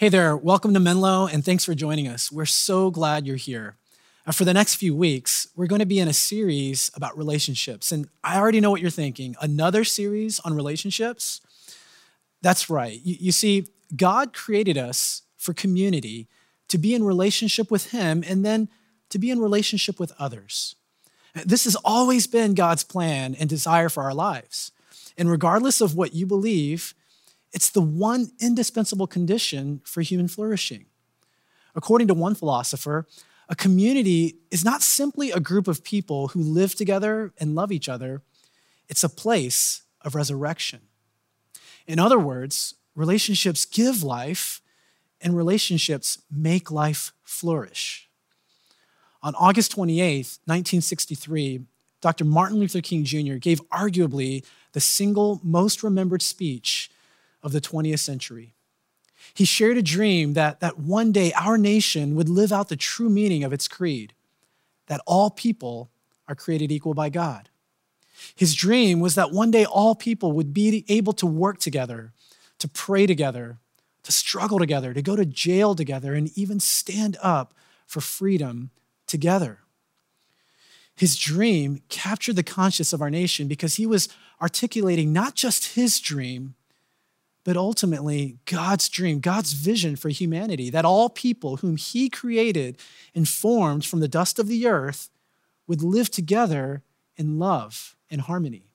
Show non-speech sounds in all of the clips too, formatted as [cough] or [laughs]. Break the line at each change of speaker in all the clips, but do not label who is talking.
Hey there, welcome to Menlo, and thanks for joining us. We're so glad you're here. Uh, for the next few weeks, we're going to be in a series about relationships. And I already know what you're thinking another series on relationships? That's right. You, you see, God created us for community to be in relationship with Him and then to be in relationship with others. This has always been God's plan and desire for our lives. And regardless of what you believe, it's the one indispensable condition for human flourishing. According to one philosopher, a community is not simply a group of people who live together and love each other, it's a place of resurrection. In other words, relationships give life and relationships make life flourish. On August 28, 1963, Dr. Martin Luther King Jr. gave arguably the single most remembered speech of the 20th century. He shared a dream that, that one day our nation would live out the true meaning of its creed that all people are created equal by God. His dream was that one day all people would be able to work together, to pray together, to struggle together, to go to jail together, and even stand up for freedom together. His dream captured the conscience of our nation because he was articulating not just his dream, but ultimately God's dream, God's vision for humanity, that all people whom He created and formed from the dust of the earth would live together in love and harmony.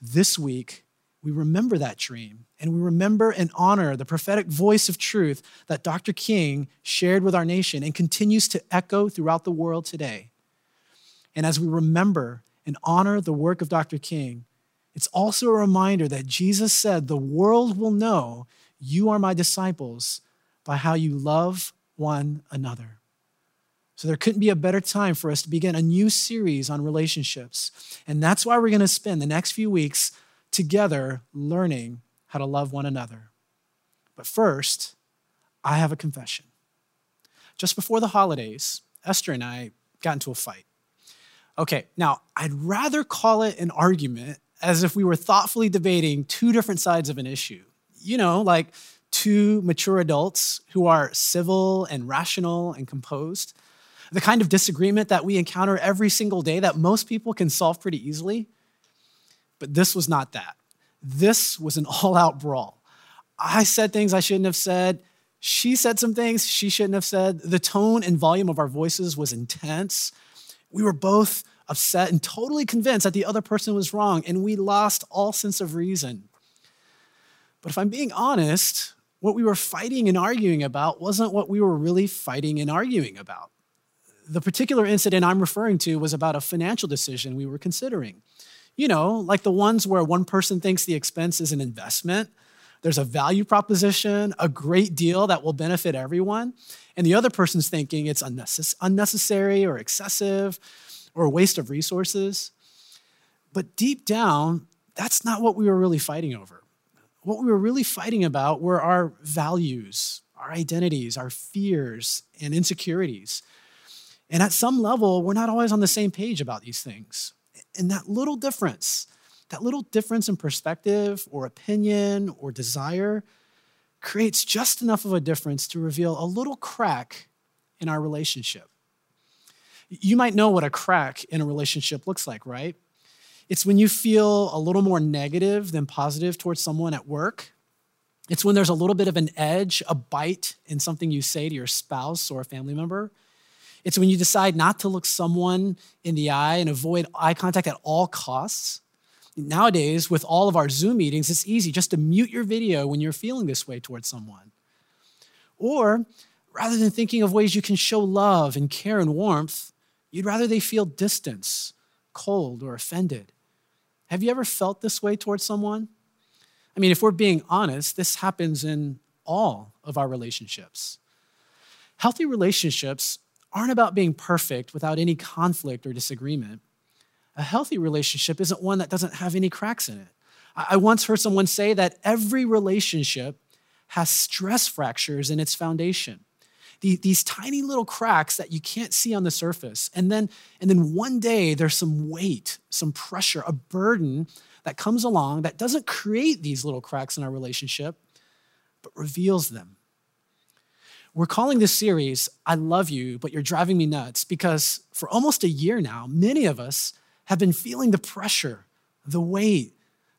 This week, we remember that dream and we remember and honor the prophetic voice of truth that Dr. King shared with our nation and continues to echo throughout the world today. And as we remember and honor the work of Dr. King, it's also a reminder that Jesus said, The world will know you are my disciples by how you love one another. So there couldn't be a better time for us to begin a new series on relationships. And that's why we're going to spend the next few weeks together learning how to love one another. But first, I have a confession. Just before the holidays, Esther and I got into a fight. Okay, now I'd rather call it an argument as if we were thoughtfully debating two different sides of an issue. You know, like two mature adults who are civil and rational and composed. The kind of disagreement that we encounter every single day that most people can solve pretty easily. But this was not that. This was an [laughs] all out brawl. I said things I shouldn't have said. She said some things she shouldn't have said. The tone and volume of our voices was intense. We were both upset and totally convinced that the other person was wrong, and we lost all sense of reason. But if I'm being honest, what we were fighting and arguing about wasn't what we were really fighting and arguing about. The particular incident I'm referring to was about a financial decision we were considering. You know, like the ones where one person thinks the expense is an investment, there's a value proposition, a great deal that will benefit everyone, and the other person's thinking it's unnecessary or excessive or a waste of resources. But deep down, that's not what we were really fighting over. What we were really fighting about were our values, our identities, our fears, and insecurities. And at some level, we're not always on the same page about these things. And that little difference, that little difference in perspective or opinion or desire, creates just enough of a difference to reveal a little crack in our relationship. You might know what a crack in a relationship looks like, right? It's when you feel a little more negative than positive towards someone at work. It's when there's a little bit of an edge, a bite in something you say to your spouse or a family member. It's when you decide not to look someone in the eye and avoid eye contact at all costs. Nowadays, with all of our Zoom meetings, it's easy just to mute your video when you're feeling this way towards someone. Or rather than thinking of ways you can show love and care and warmth, You'd rather they feel distance, cold, or offended. Have you ever felt this way towards someone? I mean, if we're being honest, this happens in all of our relationships. Healthy relationships aren't about being perfect without any conflict or disagreement. A healthy relationship isn't one that doesn't have any cracks in it. I once heard someone say that every relationship has stress fractures in its foundation these tiny little cracks that you can't see on the surface. And then, and then one day there's some weight, some pressure, a burden that comes along that doesn't create these little cracks in our relationship, but reveals them. We're calling this series, I Love You, but You're Driving Me Nuts, because for almost a year now, many of us have been feeling the pressure, the weight,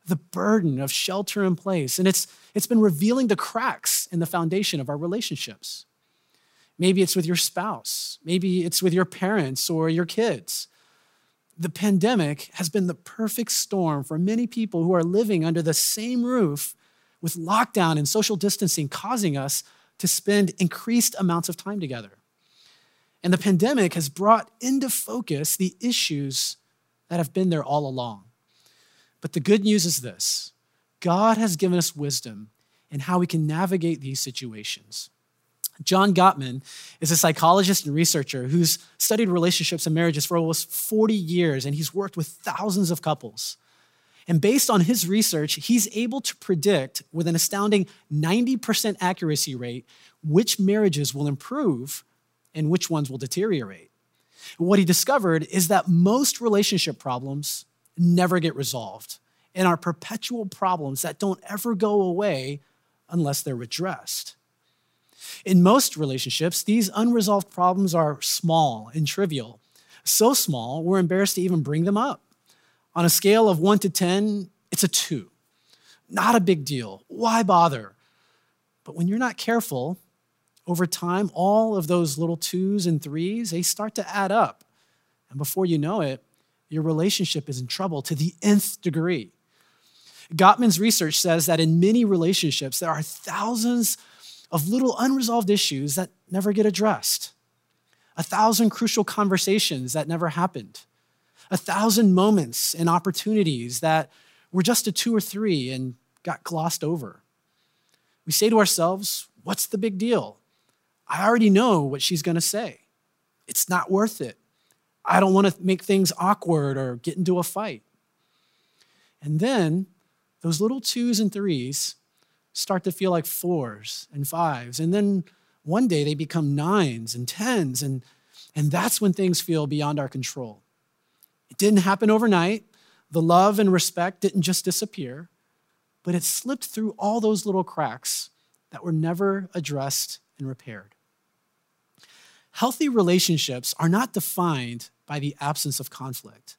the burden of shelter in place. And it's, it's been revealing the cracks in the foundation of our relationships. Maybe it's with your spouse, maybe it's with your parents or your kids. The pandemic has been the perfect storm for many people who are living under the same roof with lockdown and social distancing causing us to spend increased amounts of time together. And the pandemic has brought into focus the issues that have been there all along. But the good news is this God has given us wisdom in how we can navigate these situations. John Gottman is a psychologist and researcher who's studied relationships and marriages for almost 40 years, and he's worked with thousands of couples. And based on his research, he's able to predict with an astounding 90% accuracy rate which marriages will improve and which ones will deteriorate. What he discovered is that most relationship problems never get resolved and are perpetual problems that don't ever go away unless they're addressed. In most relationships, these unresolved problems are small and trivial, so small we're embarrassed to even bring them up. On a scale of one to 10, it's a two. Not a big deal. Why bother? But when you're not careful, over time, all of those little twos and threes, they start to add up. And before you know it, your relationship is in trouble to the nth degree. Gottman's research says that in many relationships, there are thousands of little unresolved issues that never get addressed, a thousand crucial conversations that never happened, a thousand moments and opportunities that were just a two or three and got glossed over. We say to ourselves, What's the big deal? I already know what she's going to say. It's not worth it. I don't want to make things awkward or get into a fight. And then those little twos and threes start to feel like fours and fives. And then one day they become nines and tens. And, and that's when things feel beyond our control. It didn't happen overnight. The love and respect didn't just disappear, but it slipped through all those little cracks that were never addressed and repaired. Healthy relationships are not defined by the absence of conflict.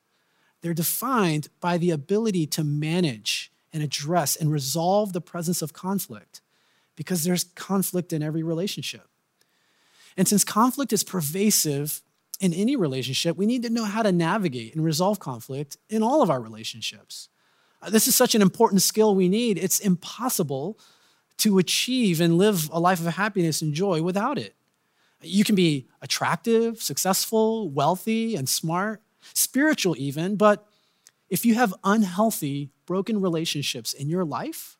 They're defined by the ability to manage and address and resolve the presence of conflict because there's conflict in every relationship. And since conflict is pervasive in any relationship, we need to know how to navigate and resolve conflict in all of our relationships. Uh, this is such an important skill we need. It's impossible to achieve and live a life of happiness and joy without it. You can be attractive, successful, wealthy, and smart, spiritual even, but if you have unhealthy, broken relationships in your life,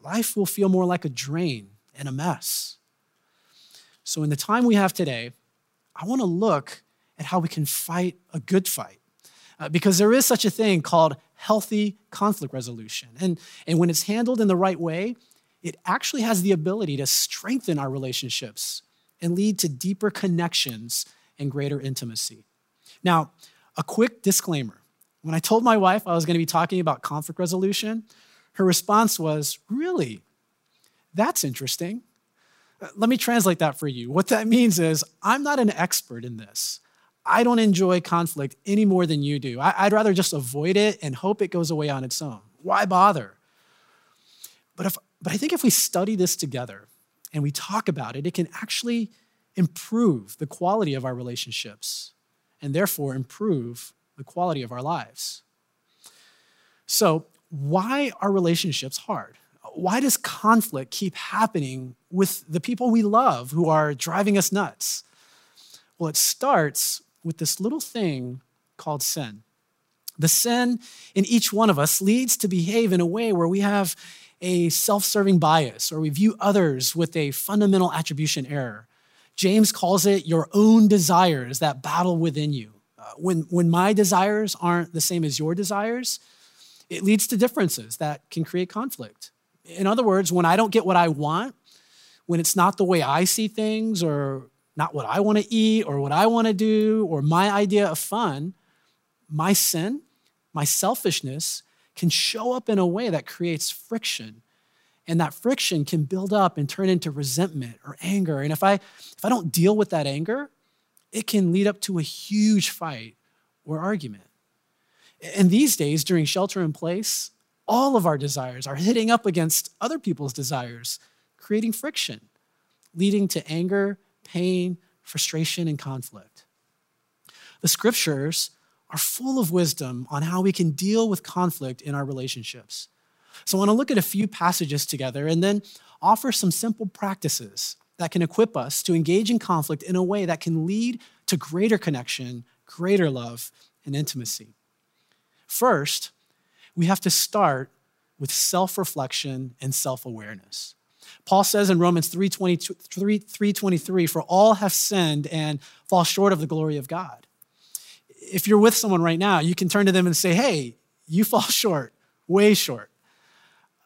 life will feel more like a drain and a mess. So, in the time we have today, I want to look at how we can fight a good fight. Uh, because there is such a thing called healthy conflict resolution. And, and when it's handled in the right way, it actually has the ability to strengthen our relationships and lead to deeper connections and greater intimacy. Now, a quick disclaimer. When I told my wife I was going to be talking about conflict resolution, her response was, Really? That's interesting. Uh, let me translate that for you. What that means is, I'm not an expert in this. I don't enjoy conflict any more than you do. I'd rather just avoid it and hope it goes away on its own. Why bother? But, if, but I think if we study this together and we talk about it, it can actually improve the quality of our relationships and therefore improve the quality of our lives. So, why are relationships hard? Why does conflict keep happening with the people we love who are driving us nuts? Well, it starts with this little thing called sin. The sin in each one of us leads to behave in a way where we have a self serving bias or we view others with a fundamental attribution error. James calls it your own desires that battle within you. Uh, when, when my desires aren't the same as your desires, it leads to differences that can create conflict. In other words, when I don't get what I want, when it's not the way I see things or not what I want to eat or what I want to do or my idea of fun, my sin, my selfishness can show up in a way that creates friction And that friction can build up and turn into resentment or anger. And if I if I don't deal with that anger, it can lead up to a huge fight or argument. And these days, during shelter in place, all of our desires are hitting up against other people's desires, creating friction, leading to anger, pain, frustration, and conflict. The scriptures are full of wisdom on how we can deal with conflict in our relationships. So I want to look at a few passages together and then offer some simple practices that can equip us to engage in conflict in a way that can lead to greater connection, greater love, and intimacy. First, we have to start with self reflection and self awareness. Paul says in Romans 3:23, for all have sinned and fall short of the glory of God. If you're with someone right now, you can turn to them and say, hey, you [laughs] fall short, way short.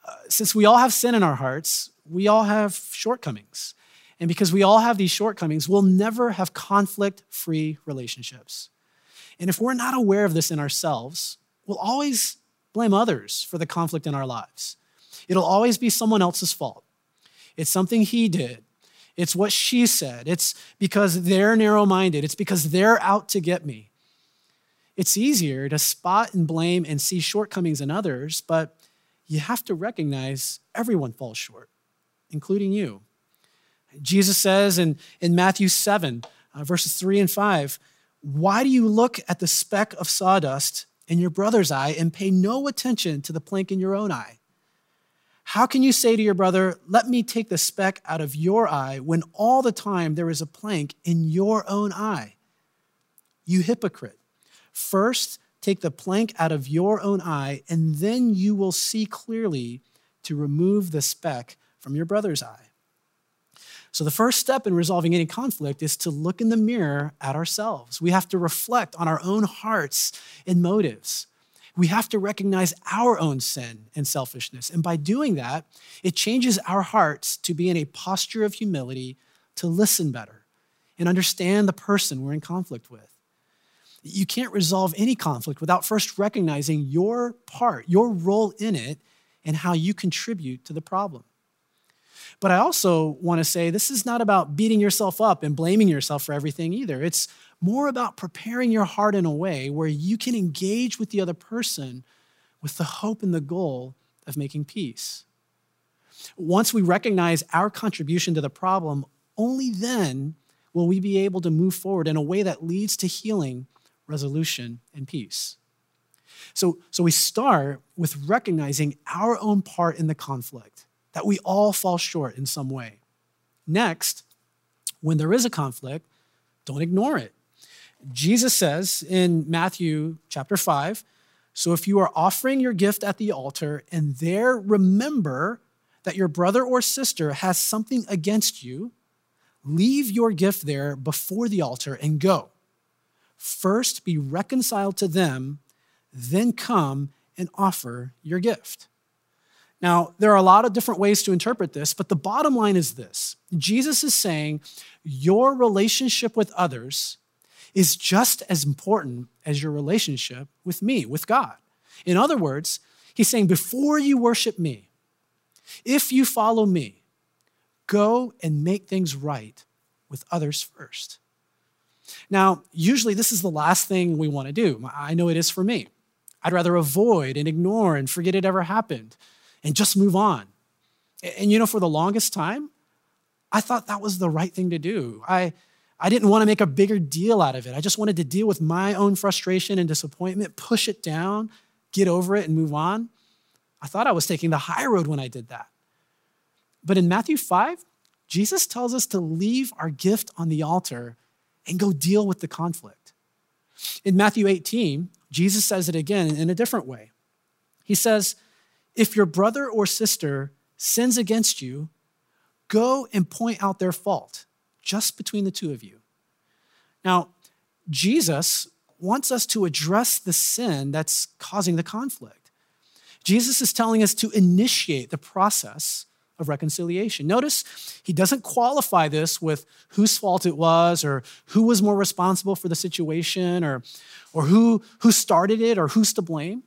Uh, since we all have sin in our hearts, we all have shortcomings. And because we all have these shortcomings, we'll never have conflict free relationships. And if we're not aware of this in ourselves, we'll always blame others for the conflict in our lives. It'll always be someone else's fault. It's something he did. It's what she said. It's because they're narrow minded. It's because they're out to get me. It's easier to spot and blame and see shortcomings in others, but you have to recognize everyone falls short, including you. Jesus says in, in Matthew 7, uh, verses 3 and 5, Why do you look at the speck of sawdust in your brother's eye and pay no attention to the plank in your own eye? How can you say to your brother, Let me take the speck out of your eye, when all the time there is a plank in your own eye? You hypocrite. First, take the plank out of your own eye, and then you will see clearly to remove the speck from your brother's eye. So, the first step in resolving any conflict is to look in the mirror at ourselves. We have to reflect on our own hearts and motives. We have to recognize our own sin and selfishness. And by doing that, it changes our hearts to be in a posture of humility, to listen better, and understand the person we're in conflict with. You can't resolve any conflict without first recognizing your part, your role in it, and how you contribute to the problem. But I also want to say this is not about beating yourself up and blaming yourself for everything either. It's more about preparing your heart in a way where you can engage with the other person with the hope and the goal of making peace. Once we recognize our contribution to the problem, only then will we be able to move forward in a way that leads to healing, resolution, and peace. So, so we start with recognizing our own part in the conflict that we all fall short in some way. Next, when there is a conflict, don't ignore it. Jesus says in Matthew chapter 5 So if you are offering your gift at the altar and there remember that your brother or sister has something against you, leave your gift there before the altar and go. First be reconciled to them, then come and offer your gift. Now, there are a lot of different ways to interpret this, but the bottom line is this Jesus is saying your relationship with others is just as important as your relationship with me, with God. In other words, he's saying, before you worship me, if you follow me, go and make things right with others first. Now, usually this is the last thing we want to do. I know it is for me. I'd rather avoid and ignore and forget it ever happened and just move on. And you know, for the longest time, I thought that was the right thing to do. I, I didn't want to make a bigger deal out of it. I just wanted to deal with my own frustration and disappointment, push it down, get over it, and move on. I thought I was taking the high road when I did that. But in Matthew 5, Jesus tells us to leave our gift on the altar and go deal with the conflict. In Matthew 18, Jesus says it again in a different way. He says, if your brother or sister sins against you, go and point out their fault just between the two of you. Now, Jesus wants us to address the sin that's causing the conflict. Jesus is telling us to initiate the process of reconciliation. Notice he doesn't qualify this with whose fault it was or who was more responsible for the situation or, or who, who started it or who's to blame.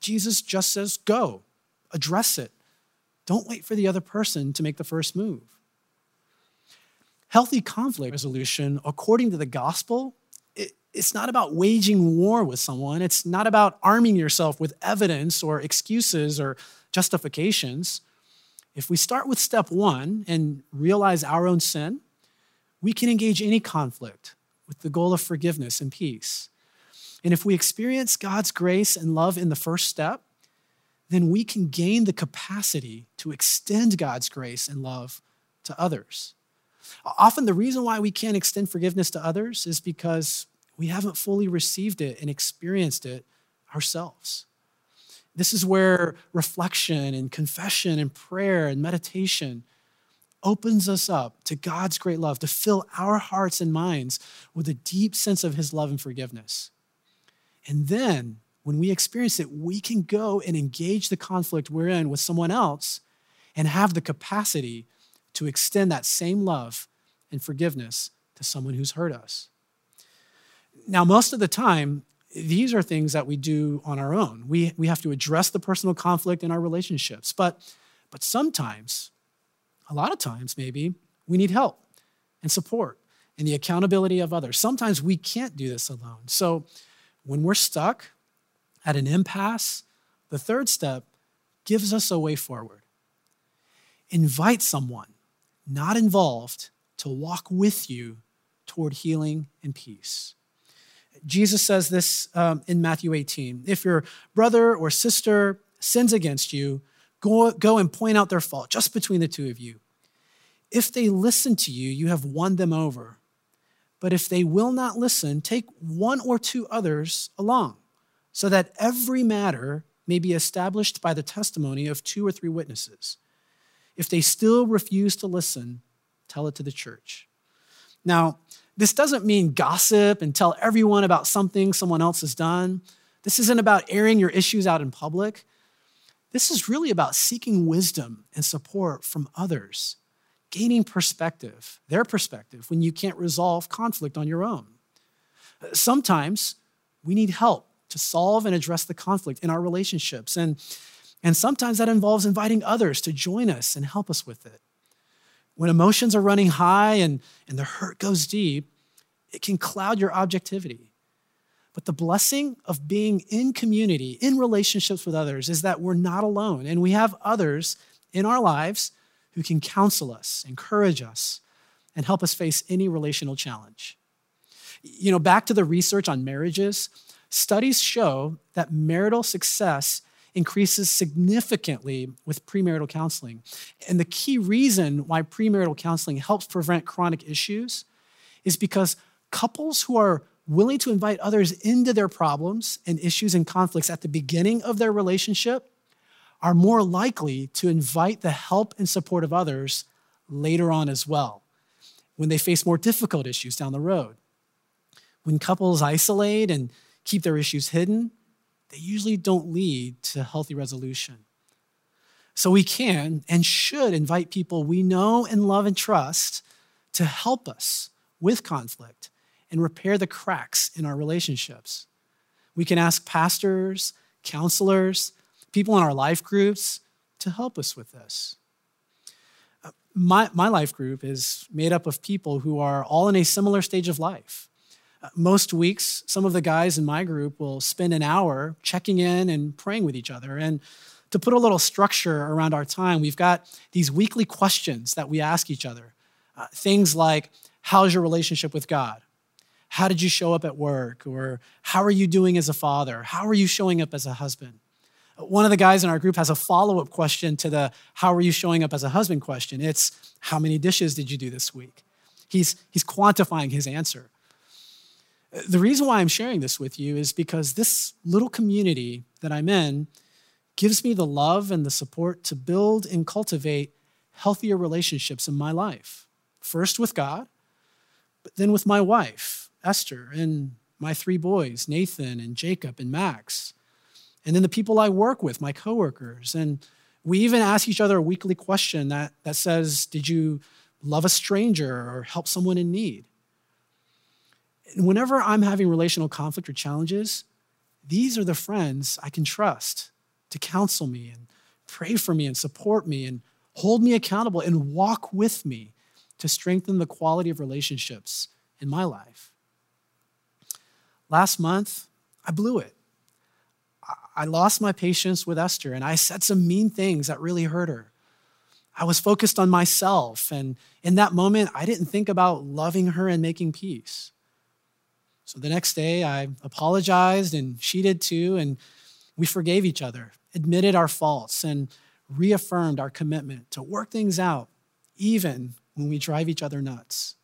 Jesus just says, go address it, Don't wait for the other person to make the first move. Healthy conflict resolution, according to the gospel, it, it's not about waging war with someone. It's not about arming yourself with evidence or excuses or justifications. If we start with step one and realize our own sin, we can engage any conflict with the goal of forgiveness and peace. And if we experience God's grace and love in the first step, then we can gain the capacity to extend God's grace and love to others. Often, the reason why we can't extend forgiveness to others is because we haven't fully received it and experienced it ourselves. This is where reflection and confession and prayer and meditation opens us up to God's great love, to fill our hearts and minds with a deep sense of His love and forgiveness. And then, when we experience it, we can go and engage the conflict we're in with someone else and have the capacity to extend that same love and forgiveness to someone who's hurt us. Now, most of the time, these are things that we do on our own. We, we have to address the personal conflict in our relationships. But, but sometimes, a lot of times maybe, we need help and support and the accountability of others. Sometimes we can't do this alone. So when we're stuck at an impasse, the third step gives us a way forward. Invite someone not involved to walk with you toward healing and peace. Jesus says this um, in Matthew 18. If your brother or sister sins against you, go, go and point out their fault just between the two of you. If they listen to you, you have won them over. But if they will not listen, take one or two others along, so that every matter may be established by the testimony of two or three witnesses. If they still refuse to listen, tell it to the church. Now, this doesn't mean gossip and tell everyone about something someone else has done. This isn't about airing your issues out in public. This is really about seeking wisdom and support from others, gaining perspective, their perspective, when you can't resolve conflict on your own. Sometimes we need help to solve and address the conflict in our relationships. And, and sometimes that involves inviting others to join us and help us with it. When emotions are running high and, and the hurt goes deep, it can cloud your objectivity. But the blessing of being in community, in relationships with others, is that we're not alone and we have others in our lives who can counsel us, encourage us, and help us face any relational challenge. You know, back to the research on marriages, studies show that marital success increases significantly with premarital counseling. And the key reason why premarital counseling helps prevent chronic issues is because couples who are willing to invite others into their problems and issues and conflicts at the beginning of their relationship are more likely to invite the help and support of others later on as well, when they face more difficult issues down the road. When couples isolate and keep their issues hidden, they usually don't lead to healthy resolution. So we can and should invite people we know and love and trust to help us with conflict and repair the cracks in our relationships. We can ask pastors, counselors, people in our life groups to help us with this. Uh, my, my life group is made up of people who are all in a similar stage of life. Most weeks, some of the guys in my group will spend an hour checking in and praying with each other. And to put a little structure around our time, we've got these weekly questions that we ask each other. Uh, things like, How's your relationship with God? How did you show up at work? Or how are you doing as a father? How are you showing up as a husband? One of the guys in our group has a follow up question to the how are you showing up as a husband question. It's how many dishes did you do this week? He's, he's quantifying his answer. The reason why I'm sharing this with you is because this little community that I'm in gives me the love and the support to build and cultivate healthier relationships in my life. First with God, but then with my wife, Esther, and my three boys, Nathan and Jacob and Max. And then the people I work with, my coworkers. And we even ask each other a weekly question that, that says, Did you love a stranger or help someone in need? Whenever I'm having relational conflict or challenges, these are the friends I can trust to counsel me and pray for me and support me and hold me accountable and walk with me to strengthen the quality of relationships in my life. Last month, I blew it. I lost my patience with Esther and I said some mean things that really hurt her. I was focused on myself, and in that moment, I didn't think about loving her and making peace. So the next day, I apologized, and she did too, and we forgave each other, admitted our faults, and reaffirmed our commitment to work things out, even when we drive each other nuts.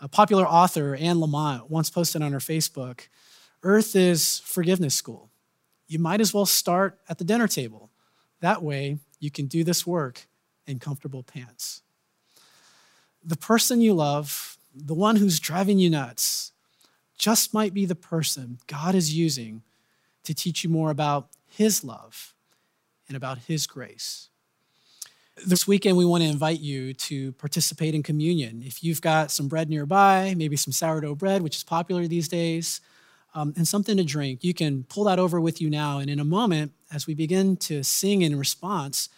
A popular author, Anne Lamott, once posted on her Facebook Earth is forgiveness school. You might as well start at the dinner table. That way, you can do this work in comfortable pants. The person you love, the one who's driving you nuts, just might be the person God is using to teach you more about His love and about His grace. This weekend, we want to invite you to participate in communion. If you've got some bread nearby, maybe some sourdough bread, which is popular these days, um, and something to drink, you can pull that over with you now. And in a moment, as we begin to sing in response,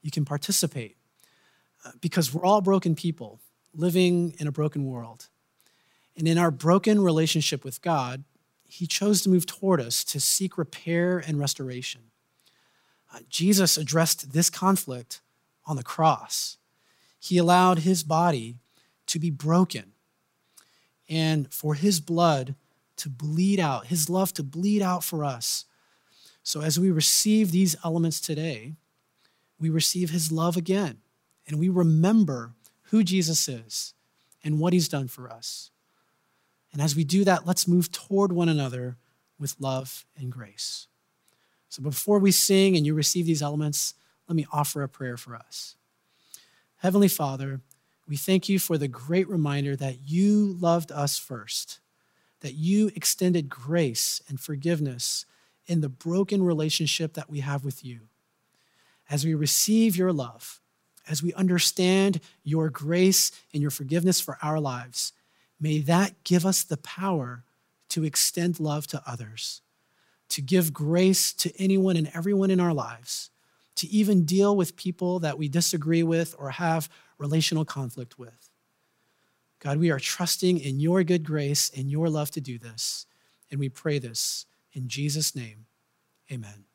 you can participate uh, because we're all broken people living in a broken world. And in our broken relationship with God, He chose to move toward us to seek repair and restoration. Uh, Jesus addressed this conflict on the cross. He allowed His body to be broken and for His blood to bleed out, His love to bleed out for us so as we receive these elements today, we receive his love again and we remember who Jesus is and what he's done for us. And as we do that, let's move toward one another with love and grace. So before we sing and you receive these elements, let me offer a prayer for us. Heavenly Father, we thank you for the great reminder that you loved us first, that you extended grace and forgiveness in the broken relationship that we have with you. As we receive your love, as we understand your grace and your forgiveness for our lives, may that give us the power to extend love to others, to give grace to anyone and everyone in our lives, to even deal with people that we disagree with or have relational conflict with. God, we are trusting in your good grace and your love to do this, and we pray this in Jesus' name, amen.